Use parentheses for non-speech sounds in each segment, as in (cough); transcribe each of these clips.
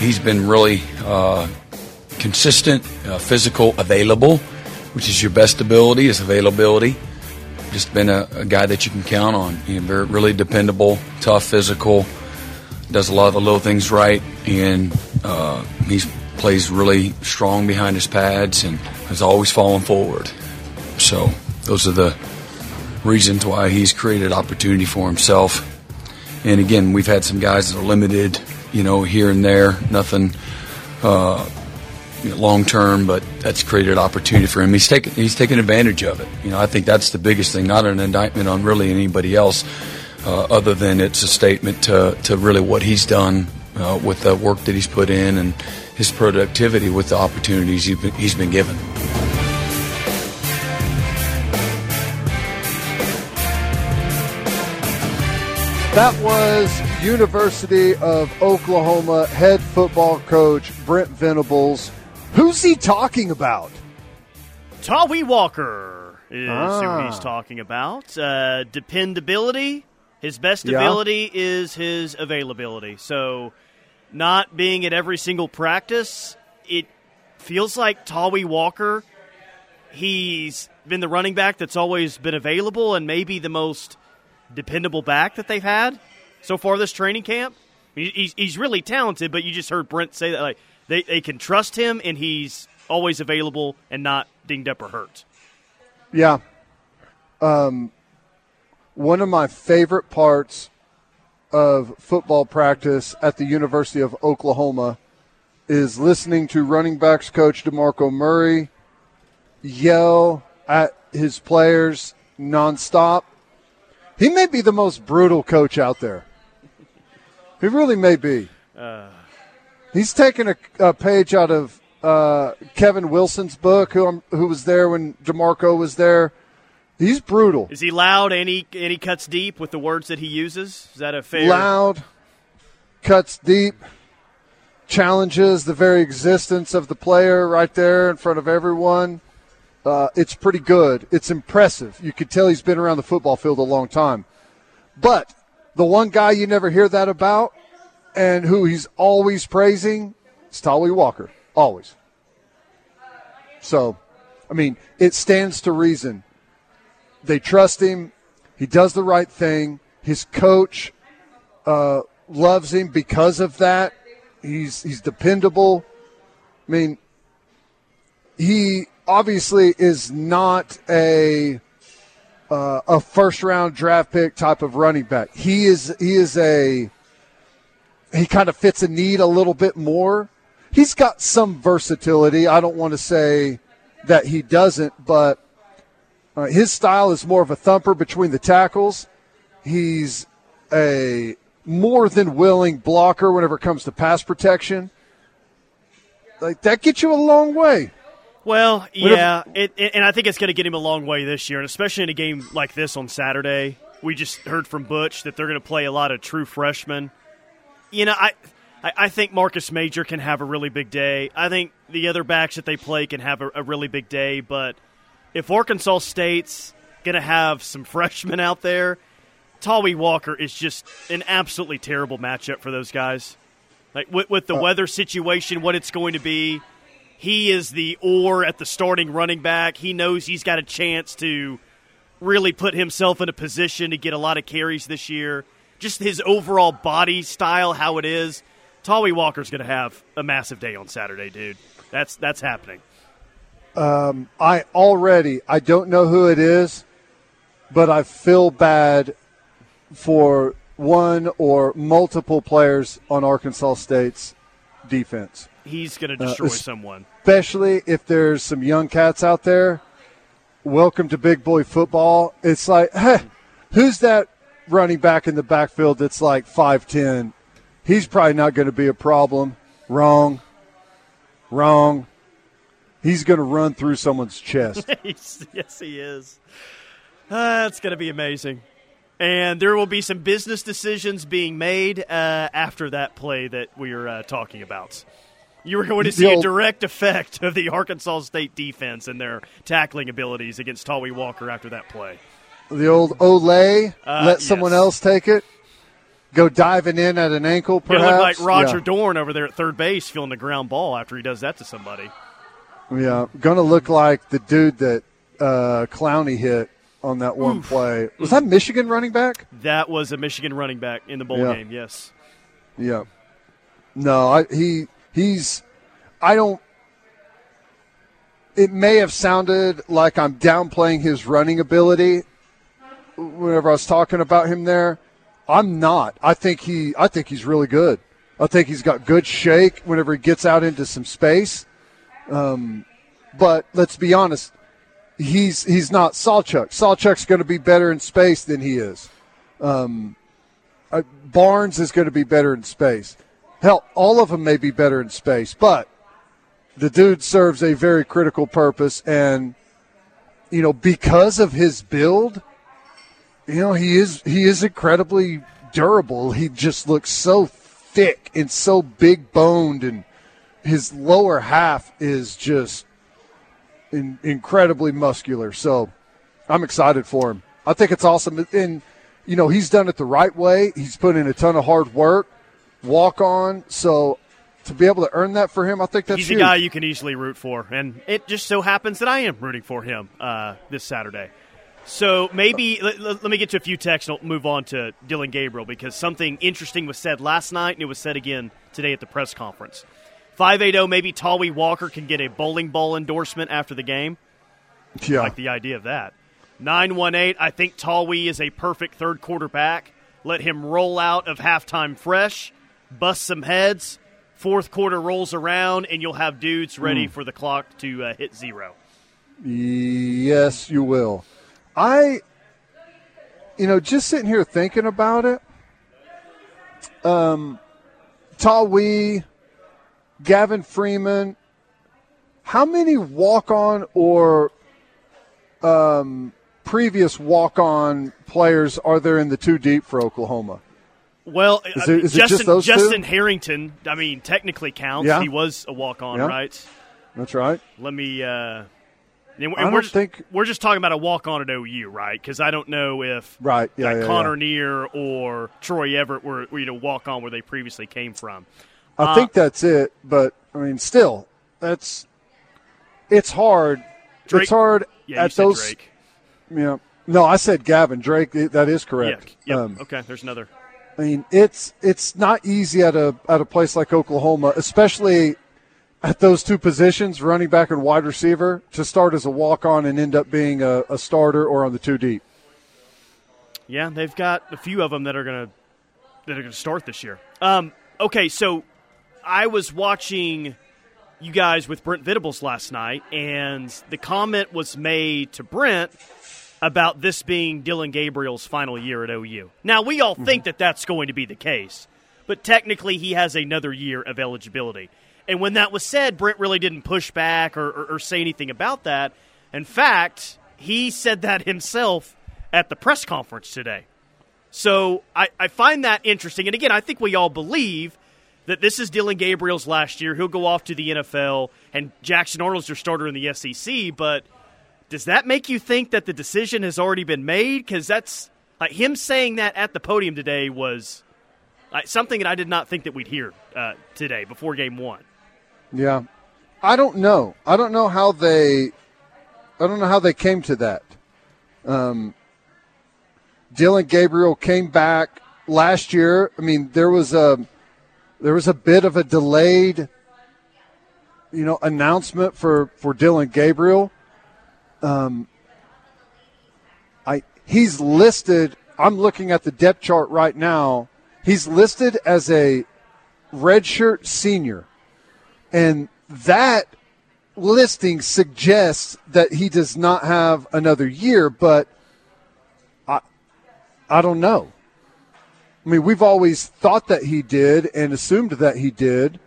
he's been really uh, consistent, uh, physical, available, which is your best ability is availability. Just been a, a guy that you can count on. You know, very, really dependable, tough, physical, does a lot of the little things right, and uh, he plays really strong behind his pads and has always fallen forward. So those are the reasons why he's created opportunity for himself. And again, we've had some guys that are limited, you know, here and there, nothing uh, long term, but that's created opportunity for him. He's taken he's taken advantage of it. You know, I think that's the biggest thing. Not an indictment on really anybody else, uh, other than it's a statement to to really what he's done uh, with the work that he's put in and his productivity with the opportunities he's been, he's been given. That was University of Oklahoma head football coach Brent Venables. Who's he talking about? Tawee Walker is Ah. who he's talking about. Uh, dependability. His best Yeah. ability is his availability. So, not being at every single practice, it feels like Tawee Walker. He's been the running back that's always been available and maybe the most dependable back that they've had so far this training camp. He's, he's really talented, but you just heard Brent say that like they, they can trust him and he's always available and not dinged up or hurt. Yeah. Um, one of my favorite parts of football practice at the University of Oklahoma is listening to running backs coach DeMarco Murray yell at his players nonstop. He may be the most brutal coach out there. He really may be. He's taken a, a page out of uh, Kevin Wilson's book, who I'm, who was there when DeMarco was there. He's brutal, Is he loud and he, and he cuts deep with the words that he uses? Is that a fair? loud, cuts deep, challenges the very existence of the player right there in front of everyone. Uh, it's pretty good. It's impressive. You could tell he's been around the football field a long time. But the one guy you never hear that about and who he's always praising is Tawee Walker. Always. So, I mean, it stands to reason. They trust him. He does the right thing. His coach uh, loves him because of that. He's he's dependable. I mean, he obviously is not a uh, a first round draft pick type of running back. He is he is a he kind of fits a need a little bit more. He's got some versatility. I don't want to say that he doesn't, but uh, his style is more of a thumper between the tackles. He's a more than willing blocker whenever it comes to pass protection. Like that gets you a long way. Well, yeah, it, it, and I think it's going to get him a long way this year, and especially in a game like this on Saturday. We just heard from Butch that they're going to play a lot of true freshmen. You know, I, I, I think Marcus Major can have a really big day. I think the other backs that they play can have a, a really big day, but if Arkansas State's going to have some freshmen out there, Tawee Walker is just an absolutely terrible matchup for those guys. Like with, with the uh, weather situation, what it's going to be, he is the or at the starting running back. He knows he's got a chance to really put himself in a position to get a lot of carries this year. Just his overall body style, how it is. Tawee Walker's going to have a massive day on Saturday, dude. That's that's happening. Um, I already I don't know who it is, but I feel bad for one or multiple players on Arkansas State's defense. He's going to uh, destroy it's- someone. Especially if there's some young cats out there. Welcome to big boy football. It's like, (laughs) hey, who's that running back in the backfield that's like 5'10? He's probably not going to be a problem. Wrong. Wrong. He's going to run through someone's chest. (laughs) Yes, he is. Uh, going to be amazing. And there will be some business decisions being made uh, after that play that we are uh, talking about. You were going to see a direct effect of the Arkansas State defense and their tackling abilities against Tawee Walker after that play. the old Olay, Uh, let someone else take it. go diving in at an ankle. Perhaps look like Roger Yeah. Dorn over there at third base, feeling the ground ball after he does that to somebody. Yeah, going to look like the dude that uh, Clowney hit on that one play. Was that Michigan running back? That was a Michigan running back in the bowl Yeah. game. Yes. Yeah. No, I, he he's. I don't. It may have sounded like I'm downplaying his running ability whenever I was talking about him there. I'm not. I think he. I think he's really good. I think he's got good shake whenever he gets out into some space. Um, but let's be honest, he's he's not Sawchuk. Sawchuk's going to be better in space than he is. Um, uh, Barnes is going to be better in space. Hell, all of them may be better in space, but the dude serves a very critical purpose, and you know because of his build, you know he is he is incredibly durable. He just looks so thick and so big boned, and his lower half is just in, incredibly muscular. So I'm excited for him. I think it's awesome, and you know he's done it the right way. He's put in a ton of hard work, walk on. So to be able to earn that for him, I think that's He's huge. a guy you can easily root for, and it just so happens that I am rooting for him uh, this Saturday. So maybe let, let- me get to a few texts and I'll move on to Dillon Gabriel because something interesting was said last night and it was said again today at the press conference. 580 maybe Tawee Walker can get a bowling ball endorsement after the game. yeah, like the idea of that. 918, I think Tawee is a perfect third quarterback. Let him roll out of halftime fresh, bust some heads. Fourth quarter rolls around, and you'll have dudes ready for the clock to uh, hit zero. Yes, you will. I, you know, just sitting here thinking about it. Um, Tawee, Gavin Freeman. How many walk-on or um, previous walk-on players are there in the two deep for Oklahoma? Well, Is it- is Justin, just those two? Harrington, I mean, technically counts. Yeah. He was a walk on, Yeah. right? That's right. Let me. Uh, and, I we're, don't just, think- we're just talking about a walk on at OU, right? Because I don't know if Right. Yeah. like yeah, Connor yeah. Neer or Troy Everett were, were you know walk on where they previously came from. I Uh, think that's it, but I mean, still, that's it's hard. Drake- it's hard Yeah, at said those. Drake. Yeah. No, I said Gavin Drake. That is correct. Yeah. Yep. Um, okay. There's another. I mean, it's it's not easy at a at a place like Oklahoma, especially at those two positions, running back and wide receiver, to start as a walk on and end up being a, a starter or on the two deep. Yeah, they've got a few of them that are gonna that are gonna start this year. Um, okay, so I was watching you guys with Brent Venables last night, and the comment was made to Brent about this being Dillon Gabriel's final year at OU. Now we all think mhm. that that's going to be the case, but technically he has another year of eligibility. And when that was said, Brent really didn't push back or, or, or say anything about that. In fact, he said that himself at the press conference today. So I, I find that interesting. And again, I think we all believe that this is Dillon Gabriel's last year. He'll go off to the NFL, and Jackson Arnold's your starter in the SEC. But does that make you think that the decision has already been made? Because that's him saying that at the podium today was something that I did not think that we'd hear uh, today before game one. Yeah, I don't know. I don't know how they. I don't know how they came to that. Um, Dillon Gabriel came back last year. I mean, there was a there was a bit of a delayed, you know, announcement for for Dillon Gabriel. Um, I he's listed. I'm looking at the depth chart right now. He's listed as a redshirt senior, and that listing suggests that he does not have another year. But I, I don't know. I mean, we've always thought that he did and assumed that he did,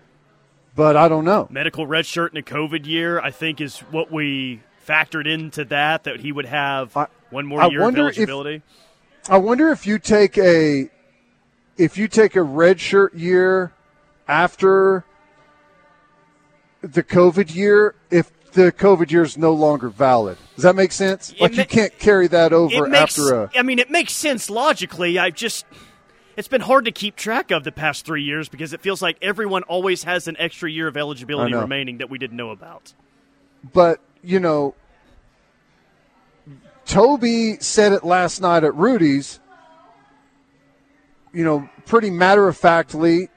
but I don't know. Medical redshirt in a COVID year, I think, is what we factored into that, that he would have I- one more I year of wonder if- eligibility. I wonder if you take a if you take a red shirt year after the COVID year, if the COVID year is no longer valid. Does that make sense? Like ma- you can't carry that over makes, after a I mean, it makes sense logically. I just, it's been hard to keep track of the past three years because it feels like everyone always has an extra year of eligibility remaining that we didn't know about. But you know, Toby said it last night at Rudy's. You know, pretty matter of factly,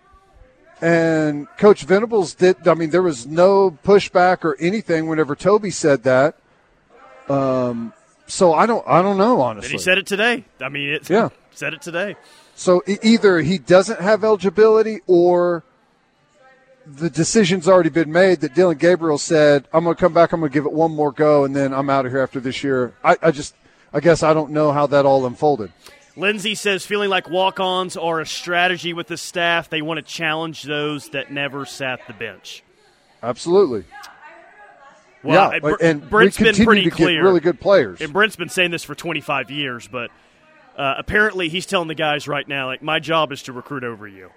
and Coach Venables did. I mean, there was no pushback or anything whenever Toby said that. Um, so I don't, I don't know honestly. And he said it today. I mean, it, yeah, said it today. So either he doesn't have eligibility or the decision's already been made that Dillon Gabriel said, I'm going to come back, I'm going to give it one more go, and then I'm out of here after this year. I, I just, I guess I don't know how that all unfolded. Lindsay says, feeling like walk ons are a strategy with the staff. They want to challenge those that never sat the bench. Absolutely. Well, yeah, and Brent's been pretty clear. really good players. And Brent's been saying this for 25 years, but uh, apparently he's telling the guys right now, like, my job is to recruit over you.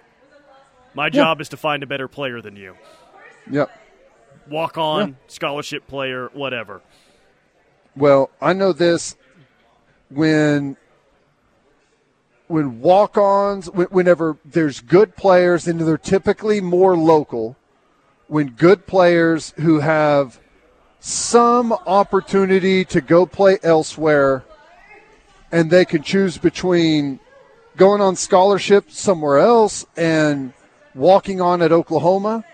My job is to find a better player than you. Yep. Walk on, scholarship player, whatever. Well, I know this when when walk-ons whenever there's good players and they're typically more local when good players who have some opportunity to go play elsewhere and they can choose between going on scholarship somewhere else and walking on at Oklahoma,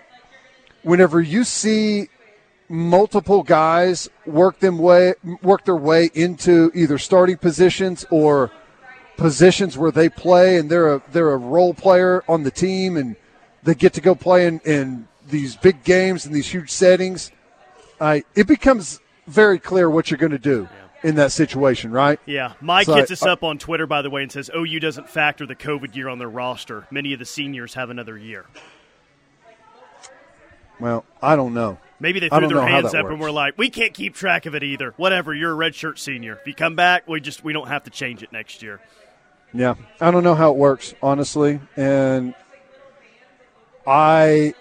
whenever you see multiple guys work them way work their way into either starting positions or positions where they play and they're a they're a role player on the team and they get to go play in, in these big games and these huge settings, I it becomes very clear what you're going to do. Yeah in that situation, right? Yeah. Mike so hits us uh, up on Twitter, by the way, and says OU doesn't factor the COVID year on their roster. Many of the seniors have another year. Well, I don't know. Maybe they threw their hands up works. and we're like, we can't keep track of it either. Whatever, you're a redshirt senior. If you come back, we just we don't have to change it next year. Yeah, I don't know how it works honestly, and I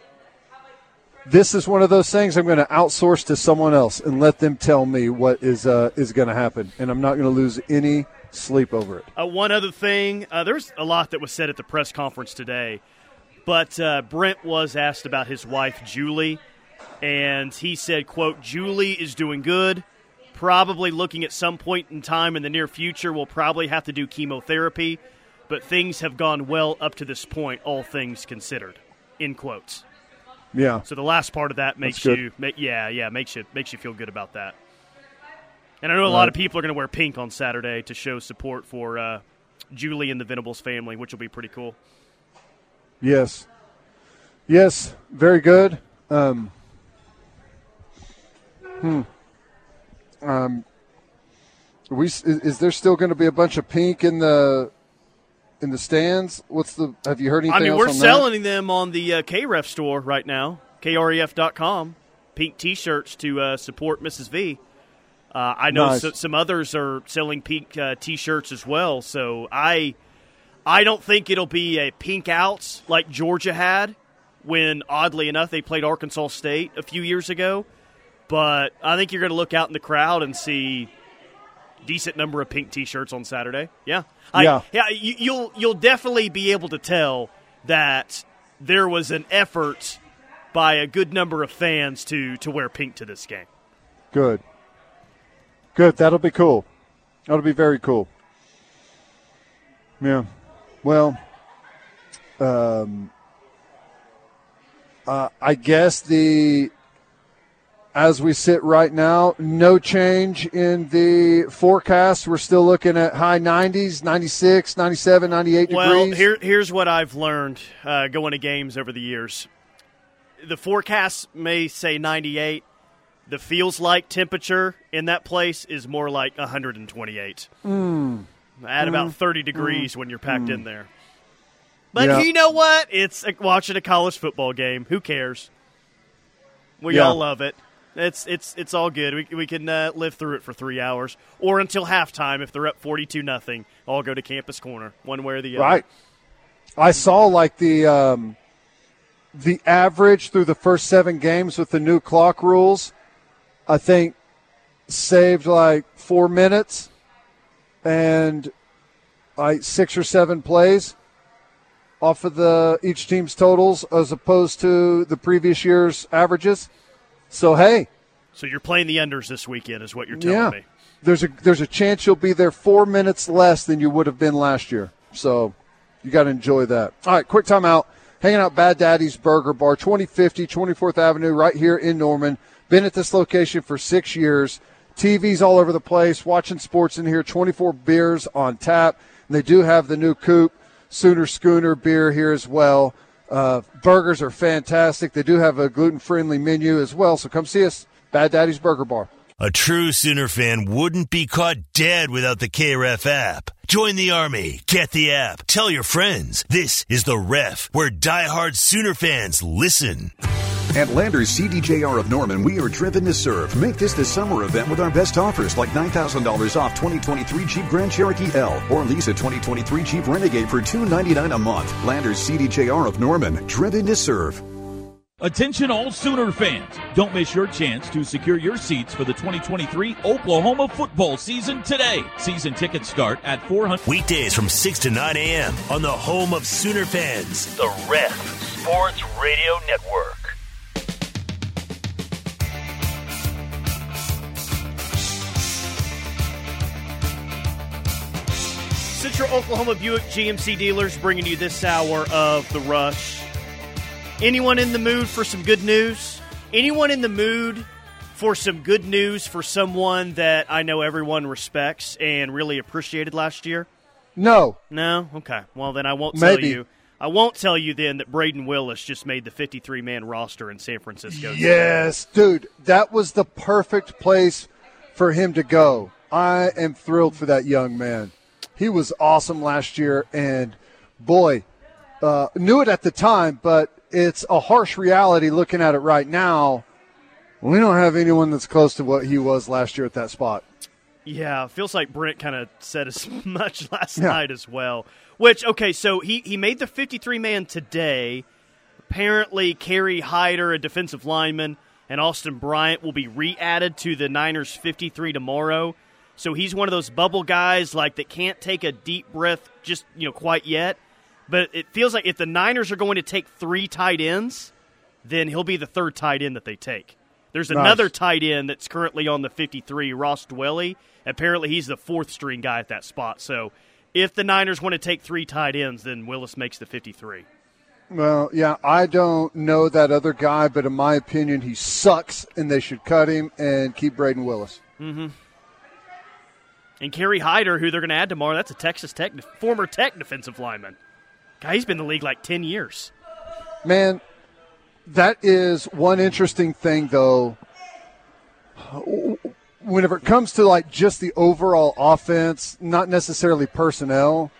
this is one of those things I'm going to outsource to someone else and let them tell me what is uh, is going to happen, and I'm not going to lose any sleep over it. Uh, one other thing, uh, there's a lot that was said at the press conference today, but uh, Brent was asked about his wife Julie, and he said, "quote Julie is doing good." Probably looking at some point in time in the near future, we'll probably have to do chemotherapy, but things have gone well up to this point, all things considered. In quotes. Yeah. So the last part of that makes you, make, yeah, yeah, makes you makes you feel good about that. And I know a lot of people are going to wear pink on Saturday to show support for uh, Julie and the Venables family, which will be pretty cool. Yes. Yes, very good. Um, hmm. Um, we is there still going to be a bunch of pink in the in the stands? What's the? Have you heard anything? I mean, we're selling that? them on the uh, KREF store right now, kref.com. Pink T-shirts to uh, support Mrs. V. Uh, I know nice. so, some others are selling pink uh, T-shirts as well. So I, I don't think it'll be a pink outs like Georgia had when, oddly enough, they played Arkansas State a few years ago. But I think you're going to look out in the crowd and see decent number of pink T-shirts on Saturday. Yeah, I, yeah, yeah. You, you'll you'll definitely be able to tell that there was an effort by a good number of fans to to wear pink to this game. Good, good. That'll be cool. That'll be very cool. Yeah. Well, um, uh, I guess the as we sit right now. No change in the forecast. We're still looking at high 90s, 96, 97, 98 well, degrees. Well, here, here's what I've learned uh, going to games over the years. The forecast may say 98. The feels like temperature in that place is more like 128. Mm. At mm. about 30 degrees mm. when you're packed in there. But yeah. you know what? It's like watching a college football game. Who cares? We yeah. all love it. It's it's it's all good. We we can uh, live through it for three hours, or until halftime if they're up forty two nothing. I'll go to Campus Corner, one way or the other. Right. I saw like the um, the average through the first seven games with the new clock rules. I think saved like four minutes and like six or seven plays. off of the each team's totals as opposed to the previous year's averages. So hey, So you're playing the unders this weekend, is what you're telling yeah, me. there's a there's a chance you'll be there four minutes less than you would have been last year. So you got to enjoy that. All right, quick timeout. Hanging out Bad Daddy's Burger Bar, 2050 24th Avenue, right here in Norman. Been at this location for six years. TVs all over the place. Watching sports in here. 24 beers on tap. And they do have the new coupe Sooner Schooner beer here as well. Uh, burgers are fantastic. They do have a gluten friendly menu as well. So come see us, Bad Daddy's Burger Bar. A true Sooner fan wouldn't be caught dead without the KREF app. Join the army. Get the app. Tell your friends. This is the ref, where diehard Sooner fans listen. At Landers CDJR of Norman, we are driven to serve. Make this the summer event with our best offers like $9,000 off 2023 Jeep Grand Cherokee L or lease a 2023 Jeep Renegade for 299 a month. Landers CDJR of Norman, driven to serve. Attention all Sooner fans. Don't miss your chance to secure your seats for the 2023 Oklahoma football season today. Season tickets start at 400 Weekdays from 6 to 9 a.m. on the home of Sooner fans, the ref Sports Radio Network. Central Oklahoma Buick GMC dealers bringing you this hour of The Rush. Anyone in the mood for some good news? Anyone in the mood for some good news for someone that I know everyone respects and really appreciated last year? No. No? Okay. Well, then I won't tell you. I won't tell you then that Brayden Willis just made the 53 man roster in San Francisco. Yes, dude, that was the perfect place for him to go. I am thrilled for that young man. He was awesome last year, and boy, uh, knew it at the time, but it's a harsh reality looking at it right now. We don't have anyone that's close to what he was last year at that spot. Yeah, feels like Brent kind of said as (laughs) much last Yeah. night as well. Which okay, so he he made the 53 man today. Apparently, Kerry Hyder, a defensive lineman, and Austin Bryant will be re-added to the Niners 53 tomorrow. So he's one of those bubble guys like that can't take a deep breath just you know quite yet. But it feels like if the Niners are going to take three tight ends, then he'll be the third tight end that they take. There's Nice. another tight end that's currently on the 53, Ross Dwelley. Apparently, he's the fourth string guy at that spot. So, if the Niners want to take three tight ends, then Willis makes the 53. Well, yeah, I don't know that other guy, but in my opinion, he sucks, and they should cut him and keep Brayden Willis. Mm-hmm. And Kerry Hyder, who they're going to add tomorrow, that's a Texas Tech former Tech defensive lineman. Guy, he's been in the league like 10 years. Man, that is one interesting thing, though. Whenever it comes to like just the overall offense, not necessarily personnel,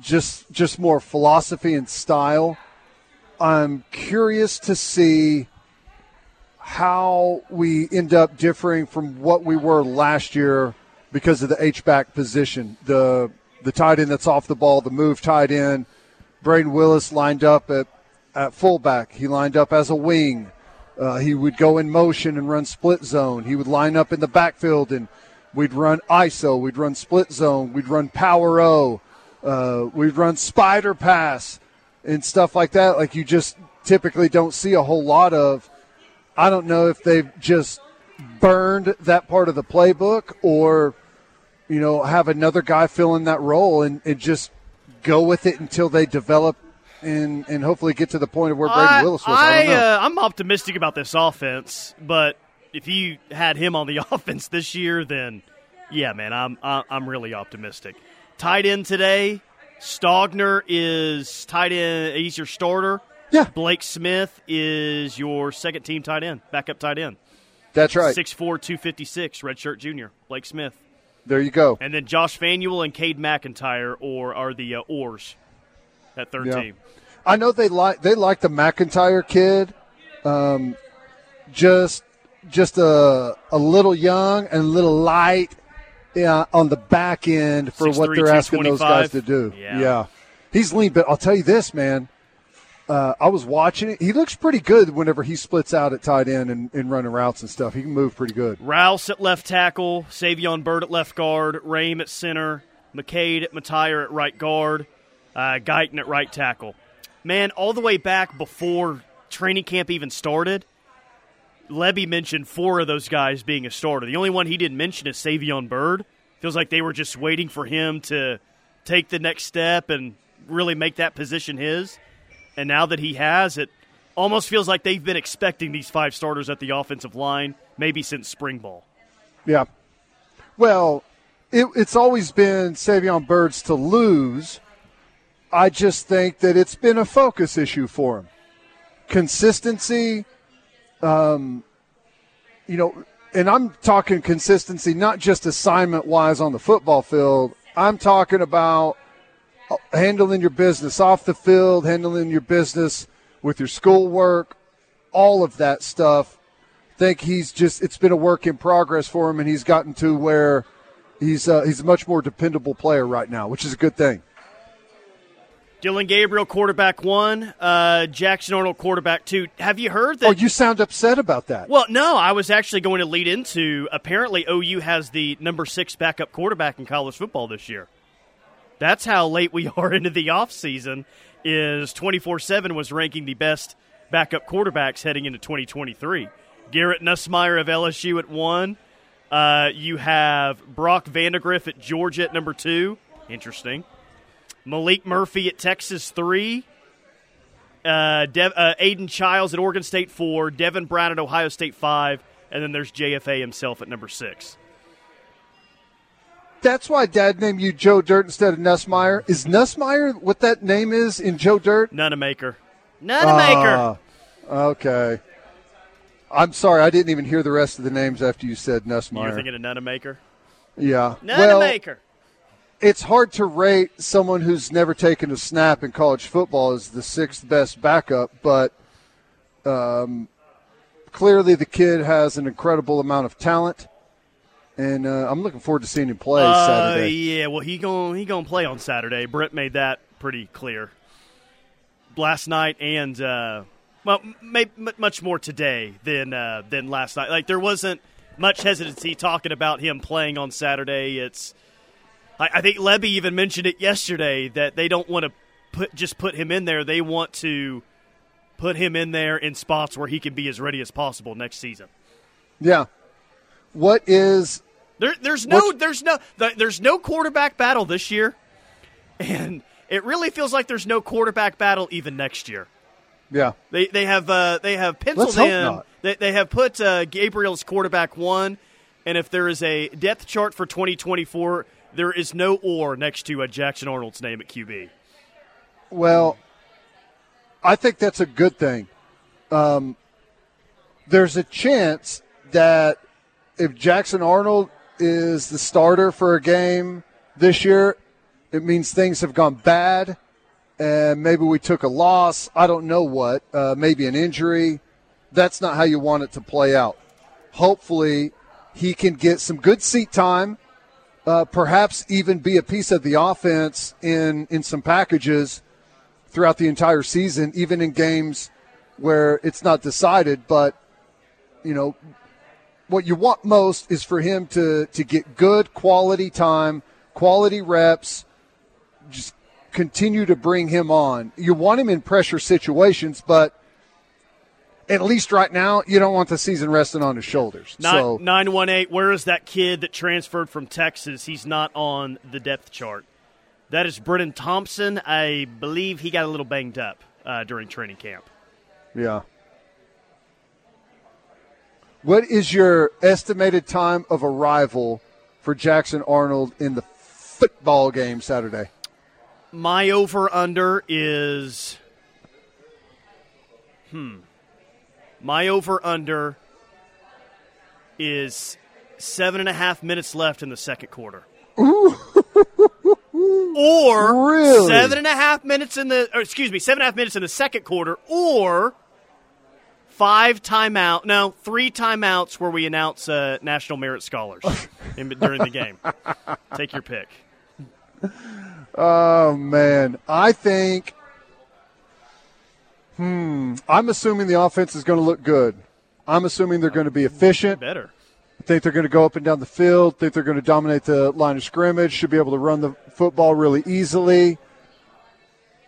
just just more philosophy and style. I'm curious to see how we end up differing from what we were last year because of the H back position. The the tight end that's off the ball, the move tight end. Brayden Willis lined up at, at fullback. He lined up as a wing. Uh, he would go in motion and run split zone. He would line up in the backfield and we'd run ISO. We'd run split zone. We'd run power O. Uh, we'd run spider pass and stuff like that. Like you just typically don't see a whole lot of. I don't know if they've just burned that part of the playbook or, you know, have another guy fill in that role and, and just go with it until they develop and, and hopefully get to the point of where Brayden Willis was. I, know. uh, I'm optimistic about this offense, but if you had him on the (laughs) offense this year, then yeah, man, I'm I'm I'm really optimistic. Tight end today, Stogner is tight end. He's your starter. Yeah. Blake Smith is your second team tight end, backup tight end. That's right. 6'4", 256, redshirt junior, Blake Smith. There you go. And then Josh Fanuel and Kade McIntyre or are the uh, oars, that third Yeah. team. I know they like they like the McIntyre kid, um, just just a a little young and a little light, yeah, on the back end for what 6'3", they're asking those guys to do. Yeah. he's lean, but I'll tell you this, man. Uh, I was watching it. He looks pretty good whenever he splits out at tight end and, and running routes and stuff. He can move pretty good. Rouse at left tackle, Savion Byrd at left guard, Raym at center, McKade Mettauer at right guard. uh, Guyton at right tackle. Man, all the way back before training camp even started, Lebby mentioned four of those guys being a starter. The only one he didn't mention is Savion Byrd. Feels like they were just waiting for him to take the next step and really make that position his. And now that he has, it almost feels like they've been expecting these five starters at the offensive line maybe since spring ball. Yeah. Well, it, it's always been Savion Byrd's to lose. I just think that it's been a focus issue for him. Consistency, um, you know, and I'm talking consistency, not just assignment wise on the football field. I'm talking about handling your business off the field, handling your business with your schoolwork, all of that stuff. I think he's just it's been a work in progress for him, and he's gotten to where he's uh, he's a much more dependable player right now, which is a good thing. Dillon Gabriel, quarterback one. Uh, Jackson Arnold, quarterback two. Have you heard that? Oh, you sound upset about that. Well, no, I was actually going to lead into. Apparently, OU has the number six backup quarterback in college football this year. That's how late we (laughs) are into the offseason. Is twenty four seven was ranking the best backup quarterbacks heading into twenty twenty three. Garrett Nussmeier of LSU at one. Uh, you have Brock Vandagriff at Georgia at number two. Interesting. Maalik Murphy at Texas three. Uh, Dev, uh, Aidan Chiles at Oregon State four. Devin Brown at Ohio State five. And then there's JFA himself at number six. That's why Dad named you Joe Dirt instead of Nussmeyer. Is Nussmeyer what that name is in Joe Dirt? Nunamaker. Nunamaker. Uh, okay. I'm sorry, I didn't even hear the rest of the names after you said Nussmeyer. You're thinking of Nunamaker? Yeah. Nunamaker. Well, it's hard to rate someone who's never taken a snap in college football as the sixth best backup, but um, clearly the kid has an incredible amount of talent, and uh, I'm looking forward to seeing him play uh, Saturday. Yeah, well he going he going to play on Saturday. Brett made that pretty clear last night, and uh, well, maybe much more today than uh, than last night. Like there wasn't much hesitancy talking about him playing on Saturday. It's I, I think Lebby even mentioned it yesterday that they don't want to put just put him in there. They want to put him in there in spots where he can be as ready as possible next season. Yeah. What is there, there's no there's no there's no quarterback battle this year, and it really feels like there's no quarterback battle even next year. Yeah, they they have uh, they have penciled in. They, they have put uh, Gabriel's quarterback one, and if there is a depth chart for 2024, there is no or next to a Jackson Arnold's name at QB. Well, I think that's a good thing. Um, there's a chance that if Jackson Arnold is the starter for a game this year, it means things have gone bad and maybe we took a loss. I don't know what, uh, maybe an injury. That's not how you want it to play out. Hopefully, he can get some good seat time, uh, perhaps even be a piece of the offense in in some packages throughout the entire season, even in games where it's not decided. But you know, what you want most is for him to to get good quality time, quality reps, just continue to bring him on. You want him in pressure situations, but at least right now, you don't want the season resting on his shoulders. Nine, so 918, where is that kid that transferred from Texas? He's not on the depth chart. That is Brennan Thompson. I believe he got a little banged up uh, during training camp. Yeah. What is your estimated time of arrival for Jackson Arnold in the football game Saturday? My over under is. Hmm. My over under is seven and a half minutes left in the second quarter. or really? seven and a half minutes in the, excuse me, seven and a half minutes in the second quarter, or five timeout, no, three timeouts where we announce uh, national merit scholars (laughs) in, during the game. Take your pick. Oh man, I think. Hmm. I'm assuming the offense is going to look good. I'm assuming they're going to be efficient. Better. I think they're going to go up and down the field. Think they're going to dominate the line of scrimmage. Should be able to run the football really easily.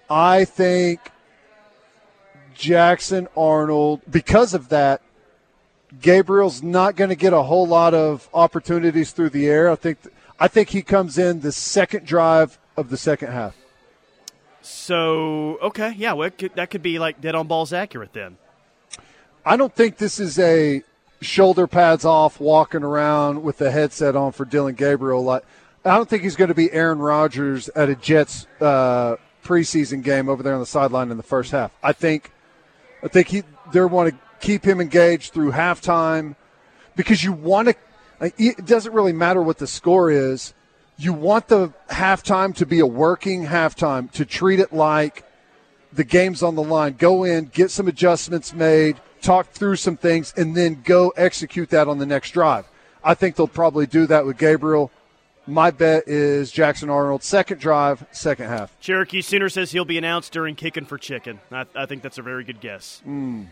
I think Jackson Arnold, because of that, Gabriel's not going to get a whole lot of opportunities through the air. I think I think he comes in the second drive of the second half. So okay, yeah, well, could, that could be like dead on balls accurate then. I don't think this is a shoulder pads off, walking around with the headset on for Dillon Gabriel. Like, I don't think he's going to be Aaron Rodgers at a Jets uh, preseason game over there on the sideline in the first half. I think, I think he they want to keep him engaged through halftime because you want to. It doesn't really matter what the score is. You want the halftime to be a working halftime to treat it like the game's on the line. Go in, get some adjustments made, talk through some things, and then go execute that on the next drive. I think they'll probably do that with Gabriel. My bet is Jackson Arnold, second drive, second half. Cherokee Sooner says he'll be announced during Kicking for Chicken. I, I think that's a very good guess. Mm.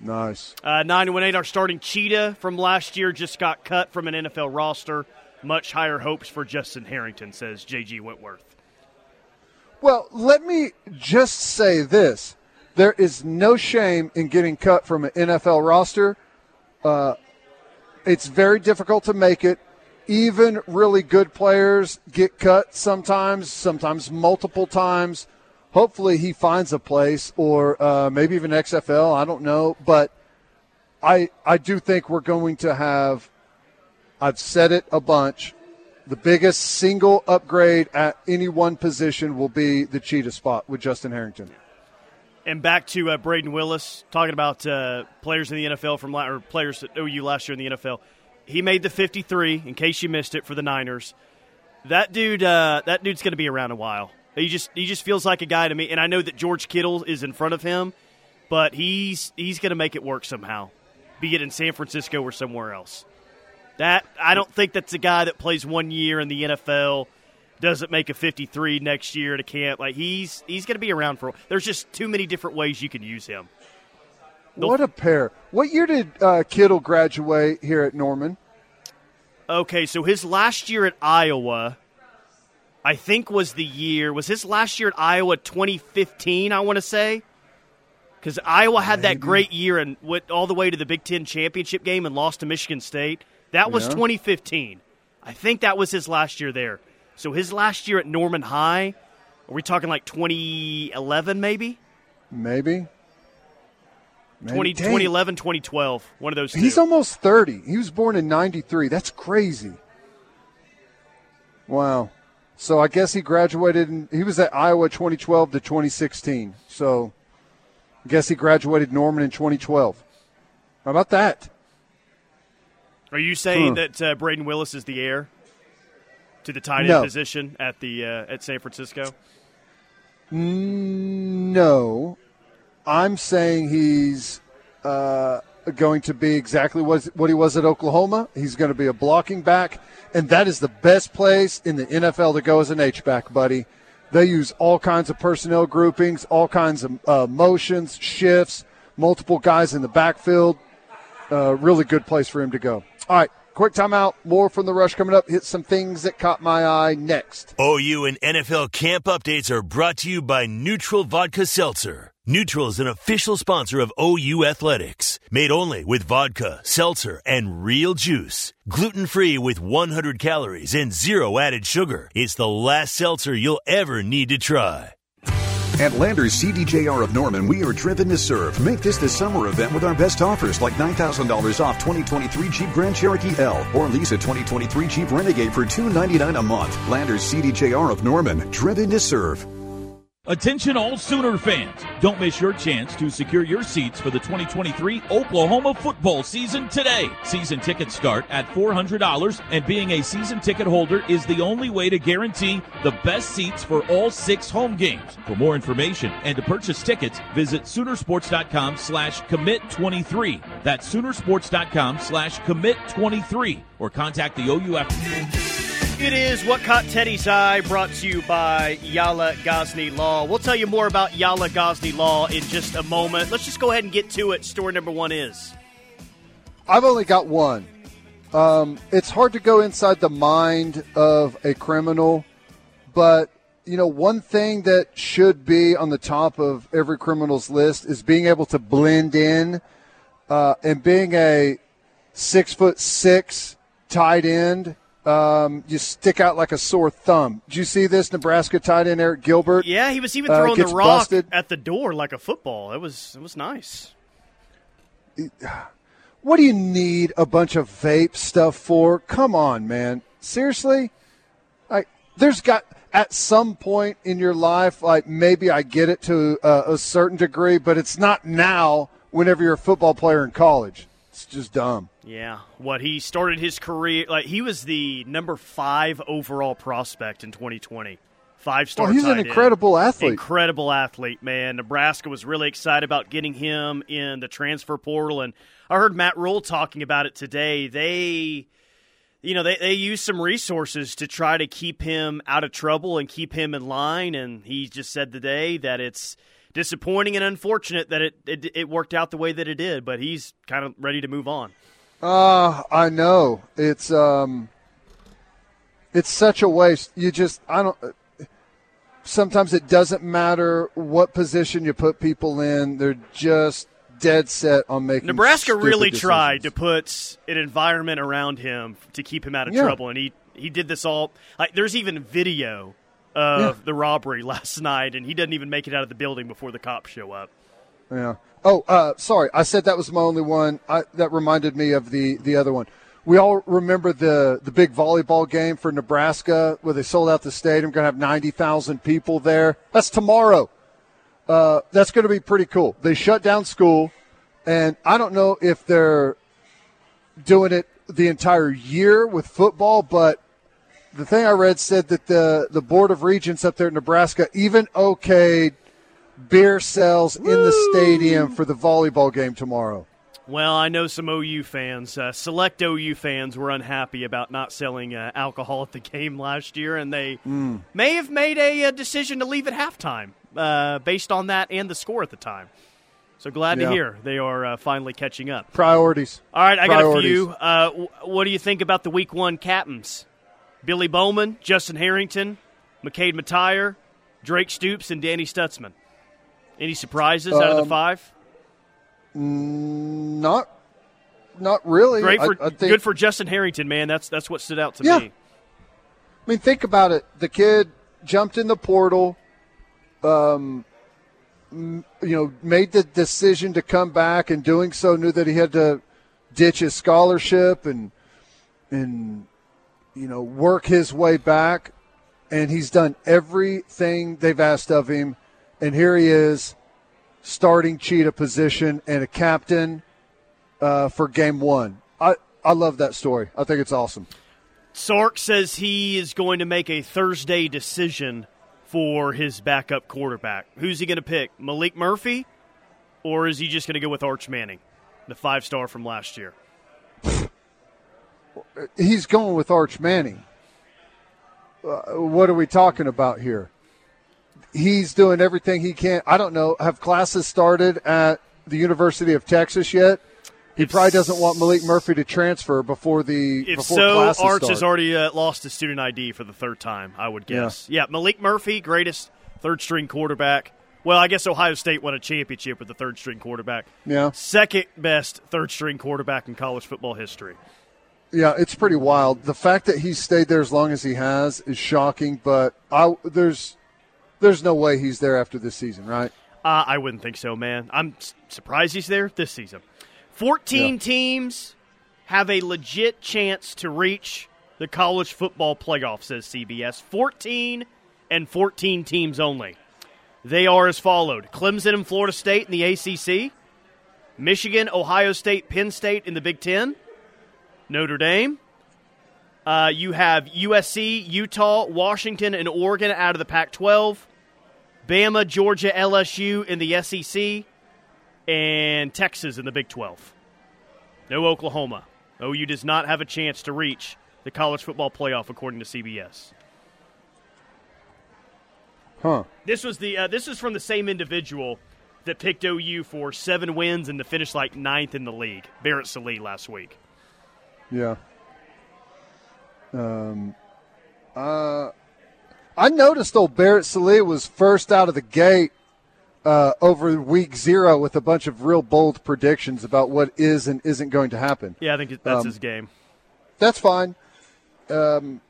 Nice. Uh, 918, our starting cheetah from last year just got cut from an NFL roster. Much higher hopes for Justin Harrington, says J.G. Wentworth. Well, let me just say this. There is no shame in getting cut from an NFL roster. Uh, it's very difficult to make it. Even really good players get cut sometimes, sometimes multiple times. Hopefully, he finds a place, or uh, maybe even XFL. I don't know, but I I do think we're going to have. I've said it a bunch. The biggest single upgrade at any one position will be the cheetah spot with Justin Harrington. And back to uh, Brayden Willis talking about uh, players in the NFL from or players at OU last year in the NFL. He made the 53. In case you missed it for the Niners, that dude, uh, that dude's going to be around a while. He just he just feels like a guy to me. And I know that George Kittle is in front of him, but he's he's going to make it work somehow, be it in San Francisco or somewhere else. That I don't think that's a guy that plays one year in the NFL doesn't make a 53 next year to camp. Like he's he's going to be around for. There's just too many different ways you can use him. They'll, what a pair! What year did uh, Kittle graduate here at Norman? Okay, so his last year at Iowa, I think was the year. Was his last year at Iowa 2015? I want to say. Because Iowa had that great year and went all the way to the Big Ten championship game and lost to Michigan State. That was yeah. 2015. I think that was his last year there. So his last year at Norman High, are we talking like 2011 maybe? Maybe. Maybe. 20, 2011, 2012. One of those two. He's almost 30. He was born in 93. That's crazy. Wow. So I guess he graduated, in, he was at Iowa 2012 to 2016. So I guess he graduated Norman in 2012. How about that? Are you saying huh. that uh, Brayden Willis is the heir? to the tight end no. position at the uh, at San Francisco? No, I'm saying he's uh, going to be exactly what, what he was at Oklahoma. He's going to be a blocking back, and that is the best place in the NFL to go as an H back, buddy. They use all kinds of personnel groupings, all kinds of uh, motions, shifts, multiple guys in the backfield. Uh, really good place for him to go. All right. Quick timeout. More from the rush coming up. Hit some things that caught my eye next. OU and NFL camp updates are brought to you by NÜTRL Vodka Seltzer. NÜTRL is an official sponsor of OU Athletics. Made only with vodka, seltzer, and real juice. Gluten free with 100 calories and zero added sugar. It's the last seltzer you'll ever need to try. At Landers CDJR of Norman, we are driven to serve. Make this the summer event with our best offers like $9,000 off 2023 Jeep Grand Cherokee L or lease a 2023 Jeep Renegade for 299 a month. Landers CDJR of Norman, driven to serve. Attention all Sooner fans. Don't miss your chance to secure your seats for the 2023 Oklahoma football season today. Season tickets start at $400 and being a season ticket holder is the only way to guarantee the best seats for all six home games. For more information and to purchase tickets, visit Soonersports.com slash commit23. That's Soonersports.com slash commit23 or contact the OUF. It is What Caught Teddy's Eye, brought to you by Yala Ghazni Law. We'll tell you more about Yala Ghazni Law in just a moment. Let's just go ahead and get to it. Story number one is. I've only got one. Um, it's hard to go inside the mind of a criminal, but you know, one thing that should be on the top of every criminal's list is being able to blend in uh, and being a six foot six tight end. Um, you stick out like a sore thumb. Did you see this Nebraska tight end Arik Gilbert? Yeah, he was even uh, throwing the rock busted. at the door like a football. It was it was nice. (sighs) What do you need a bunch of vape stuff for? Come on, man. Seriously? Like, there's got at some point in your life, like maybe I get it to a, a certain degree, but it's not now. Whenever you're a football player in college, it's just dumb. Yeah, what he started his career like he was the number five overall prospect in 2020. Five star. Well, he's an incredible athlete. Incredible athlete, man. Nebraska was really excited about getting him in the transfer portal, and I heard Matt Rhule talking about it today. They, you know, they they used some resources to try to keep him out of trouble and keep him in line, and he just said today that it's disappointing and unfortunate that it, it it worked out the way that it did, but he's kind of ready to move on. Uh, I know. It's um it's such a waste. You just I don't sometimes it doesn't matter what position you put people in. They're just dead set on making Nebraska really decisions. tried to put an environment around him to keep him out of Yeah. trouble, and he he did this all. Like, there's even video of Yeah. the robbery (laughs) last night, and he doesn't even make it out of the building before the cops show up. Yeah. Oh, uh, sorry. I said that was my only one. I, that reminded me of the the other one. We all remember the the big volleyball game for Nebraska where they sold out the stadium. Going to have ninety thousand people there. That's tomorrow. Uh, that's going to be pretty cool. They shut down school, and I don't know if they're doing it the entire year with football, but the thing I read said that the the board of regents up there in Nebraska even okayed beer sales in the stadium for the volleyball game tomorrow. Well, I know some OU fans, uh, select OU fans, were unhappy about not selling uh, alcohol at the game last year, and they may have made a, uh decision to leave at halftime uh, based on that and the score at the time. So glad Yeah. to hear they are uh, finally catching up. Priorities. All right, I got a few. Uh, w- what do you think about the Week One captains? Billy Bowman, Justin Harrington, McKade Mettauer, Drake Stoops, and Danny Stutsman. Any surprises out of the Um, five? Not, not really. Great for I think- good for Justin Harrington, man. That's that's what stood out to Yeah. me. I mean, think about it. The kid jumped in the portal, um, you know, made the decision to come back, and doing so knew that he had to ditch his scholarship and and you know work his way back. And he's done everything they've asked of him, and here he is, starting cheetah position and a captain uh, for game one. I I love that story. I think it's awesome. Sark says he is going to make a Thursday decision for his backup quarterback. Who's he going to pick? Maalik Murphy, or is he just going to go with Arch Manning, the five star from last year? He's going with Arch Manning. Uh, what are we talking about here? He's doing everything he can. I don't know. Have classes started at the University of Texas yet? He If probably doesn't want Maalik Murphy to transfer before the If before so, classes Arch start. has already uh, lost his student ID for the third time. I would guess. Yeah. Maalik Murphy, greatest third string quarterback. Well, I guess Ohio State won a championship with the third string quarterback. Yeah. Second best third string quarterback in college football history. Yeah, it's pretty wild. The fact that he stayed there as long as he has is shocking, but I, there's there's no way he's there after this season, right? Uh, I wouldn't think so, man. I'm s- surprised he's there this season. 14 Yeah. teams have a legit chance to reach the college football playoff, says CBS. 14 and 14 teams only. They are as followed Clemson and Florida State in the ACC, Michigan, Ohio State, Penn State in the Big Ten, Notre Dame. Uh, you have USC, Utah, Washington, and Oregon out of the Pac 12. Bama, Georgia, LSU in the SEC, and Texas in the Big 12. No Oklahoma. OU does not have a chance to reach the college football playoff, according to CBS. Huh. This was the uh, this is from the same individual that picked OU for seven wins and to finish like ninth in the league. Barrett Sallee last week. Yeah. Um, uh, I, noticed old Barrett Sallee was first out of the gate uh, over week zero with a bunch of real bold predictions about what is and isn't going to happen. Yeah, I think that's Um, his game. That's fine. Um,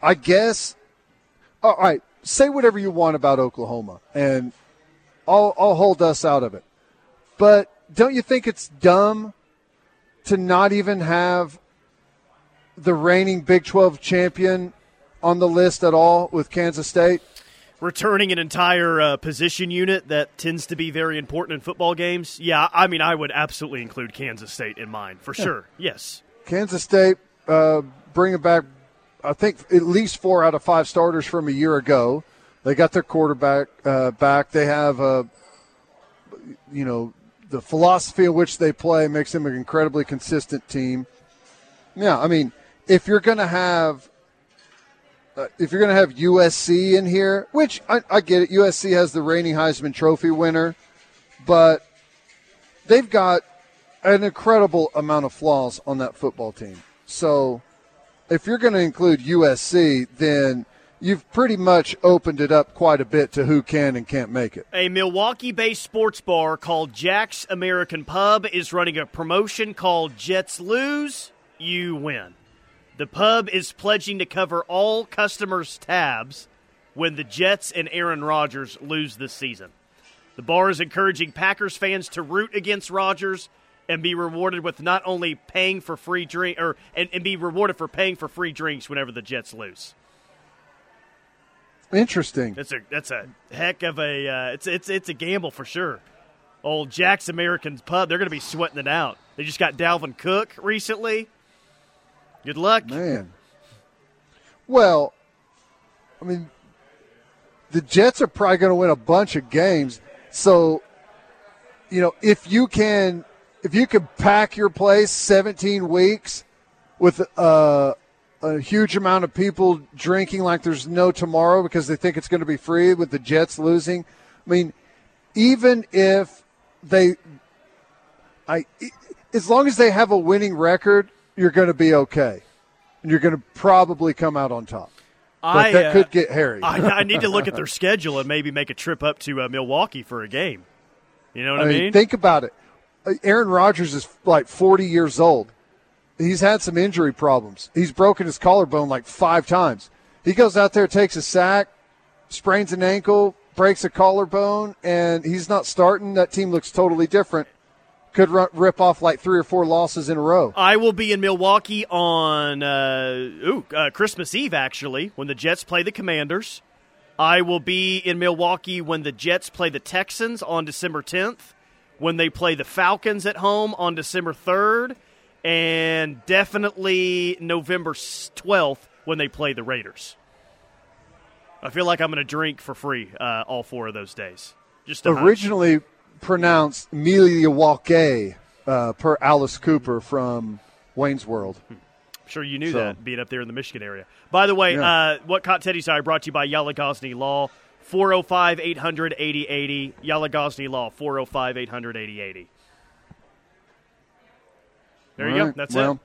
I guess. All right, say whatever you want about Oklahoma, and I'll I'll hold us out of it. But don't you think it's dumb to not even have the reigning Big 12 champion on the list at all with Kansas State? returning an entire uh, position unit that tends to be very important in football games. Yeah, I mean, I would absolutely include Kansas State in mine for sure. Yes. Kansas State uh, bringing back, I think, at least four out of five starters from a year ago. They got their quarterback uh, back. They have, uh, you know, the philosophy in which they play makes them an incredibly consistent team. Yeah, I mean, if you're going to have, uh, if you're going to have USC in here, which I, I get it, USC has the reigning Heisman Trophy winner, but they've got an incredible amount of flaws on that football team. So if you're going to include USC, then you've pretty much opened it up quite a bit to who can and can't make it. A Milwaukee based sports bar called Jack's American Pub is running a promotion called Jets Lose, You Win. The pub is pledging to cover all customers' tabs when the Jets and Aaron Rodgers lose this season. The bar is encouraging Packers fans to root against Rodgers and be rewarded with not only paying for free drink or and, and be rewarded for paying for free drinks whenever the Jets lose. Interesting. That's a that's a heck of a uh, it's it's it's a gamble for sure. Old Jack's Americans Pub, they're going to be sweating it out. They just got Dalvin Cook recently. Good luck. Man. Well, I mean, the Jets are probably going to win a bunch of games. So, you know, if you can, if you can pack your place 17 weeks with uh, a huge amount of people drinking like there's no tomorrow because they think it's going to be free with the Jets losing. I mean, even if they, I, as long as they have a winning record, you're going to be okay, and you're going to probably come out on top. But I, that uh, could get hairy. I, I need to look at their (laughs) schedule and maybe make a trip up to uh, Milwaukee for a game. You know what I, I mean? mean, think about it. Uh, Aaron Rodgers is like 40 years old. He's had some injury problems. He's broken his collarbone like five times. He goes out there, takes a sack, sprains an ankle, breaks a collarbone, and he's not starting. That team looks totally different. Could rip off like three or four losses in a row. I will be in Milwaukee on uh, ooh, uh, Christmas Eve, actually, when the Jets play the Commanders. I will be in Milwaukee when the Jets play the Texans on December 10th, when they play the Falcons at home on December 3rd, and definitely November 12th when they play the Raiders. I feel like I'm going to drink for free uh, all four of those days. Just hunch. Originally pronounced Milwaukee uh, per Alice Cooper from Wayne's World. I'm sure you knew So- that being up there in the Michigan area. By the way, Yeah. uh, what caught Teddy's eye brought to you by Yalla Gosney Law, 405 800 8080. Yalla Gosney Law, 405 800 8080. There you All go. That's well, it.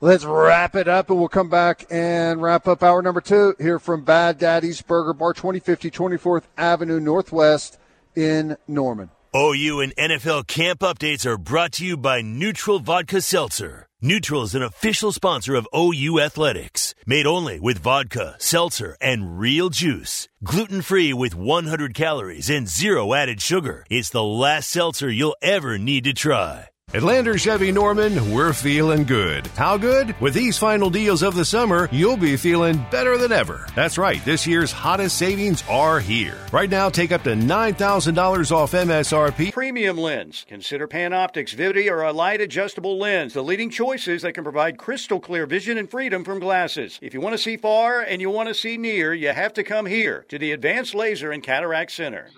Let's wrap it up, and we'll come back and wrap up hour number two here from Bad Daddy's Burger Bar, 2050 24th Avenue Northwest in Norman. OU and NFL camp updates are brought to you by NÜTRL Vodka Seltzer. NÜTRL is an official sponsor of OU Athletics. Made only with vodka, seltzer, and real juice. Gluten free with 100 calories and zero added sugar. It's the last seltzer you'll ever need to try. At Lander Chevy Norman, we're feeling good. How good? With these final deals of the summer, you'll be feeling better than ever. That's right, this year's hottest savings are here. Right now, take up to $9,000 off MSRP. Premium lens. Consider Panoptix Vivity or a light adjustable lens, the leading choices that can provide crystal clear vision and freedom from glasses. If you want to see far and you want to see near, you have to come here to the Advanced Laser and Cataract Center.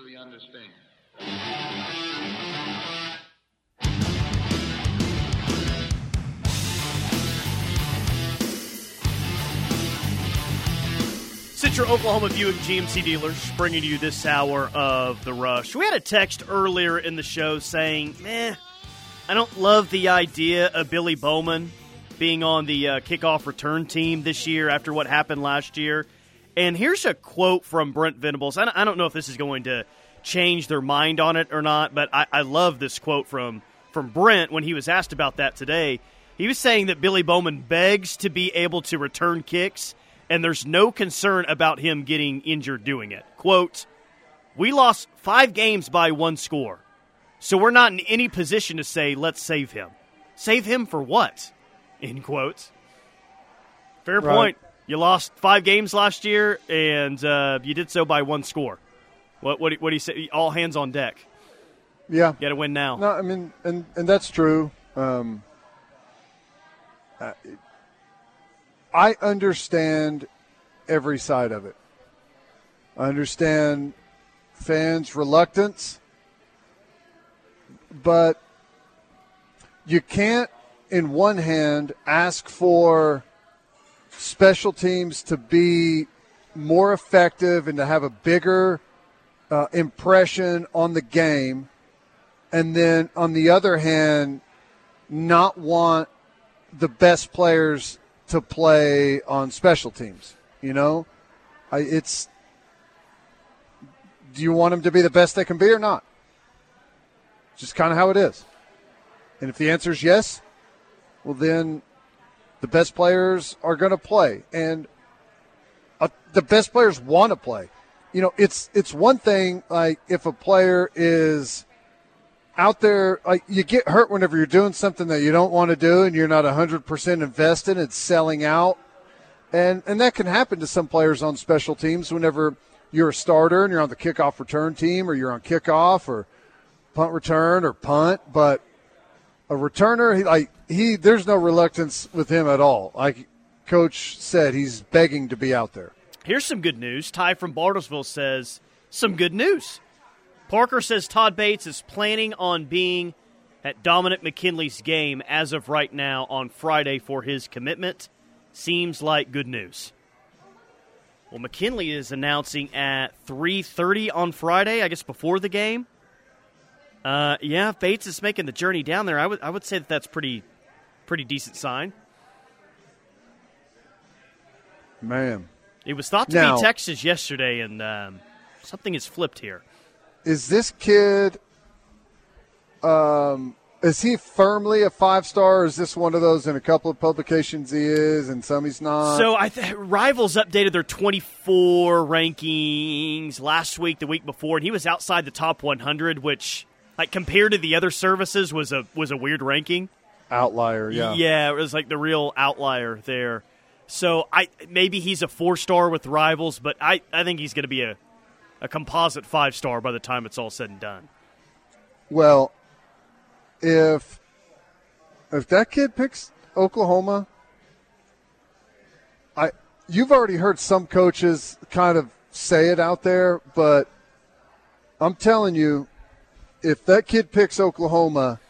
Citra Oklahoma Buick GMC dealers bringing you this hour of the rush. We had a text earlier in the show saying, "Meh, I don't love the idea of Billy Bowman being on the uh, kickoff return team this year after what happened last year. And here's a quote from Brent Venables. I don't, I don't know if this is going to change their mind on it or not, but I, I love this quote from from Brent when he was asked about that today. He was saying that Billy Bowman begs to be able to return kicks, and there's no concern about him getting injured doing it. Quote, We lost five games by one score, so we're not in any position to say, let's save him. Save him for what? End quotes. Fair Right. point. You lost five games last year, and uh, you did so by one score. What, what, do- what do you say? All hands on deck. Yeah. You Got to win now. No, I mean, and and that's true. Um, uh, I understand every side of it. I understand fans' reluctance, but you can't, in one hand, ask for special teams to be more effective and to have a bigger uh, impression on the game and then on the other hand, not want the best players to play on special teams. You know, I, it's do you want them to be the best they can be or not? Just kind of how it is. And if the answer is yes, well then the best players are going to play, and uh, the best players want to play. You know, it's it's one thing like if a player is out there like you get hurt whenever you're doing something that you don't want to do and you're not 100% invested it's selling out and and that can happen to some players on special teams whenever you're a starter and you're on the kickoff return team or you're on kickoff or punt return or punt but a returner he like he there's no reluctance with him at all like coach said he's begging to be out there Here's some good news. Ty from Bartlesville says some good news. Parker says Todd Bates is planning on being at Dominick McKinley's game as of right now on Friday for his commitment. Seems like good news. Well, McKinley is announcing at 3:30 on Friday, I guess before the game. Uh, yeah, Bates is making the journey down there. I would I would say that that's pretty pretty decent sign. man It was thought to Now- be Texas yesterday, and um, something has flipped here. Is this kid um is he firmly a five star or is this one of those in a couple of publications he is and some he's not So I th- Rivals updated their 24 rankings last week, the week before, and he was outside the top 100, which, like compared to the other services, was a was a weird ranking. outlier yeah yeah, it was like the real outlier there. So I maybe he's a four star with Rivals, but I, I think he's going to be a a composite five star by the time it's all said and done. well if if that kid picks oklahoma i you've already heard some coaches kind of say it out there but i'm telling you if that kid picks oklahoma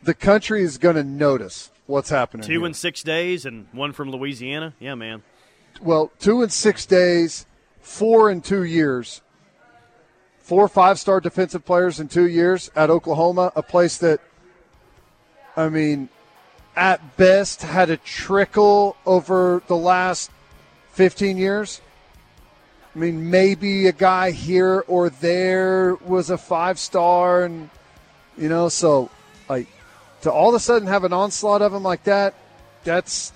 the country is going to notice what's happening Two here. in six days and one from Louisiana. Yeah, man. well, two in six days, four in two years, four five star defensive players in two years at Oklahoma, a place that, I mean, at best had a trickle over the last 15 years. I mean, maybe a guy here or there was a five star, and, you know, so, like, to all of a sudden have an onslaught of them like that, that's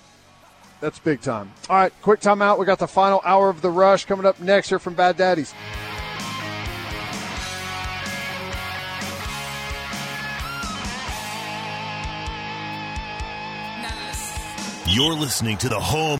that's big time. All right, quick timeout. We got the final hour of the rush coming up next here from Bad Daddies. You're listening to the home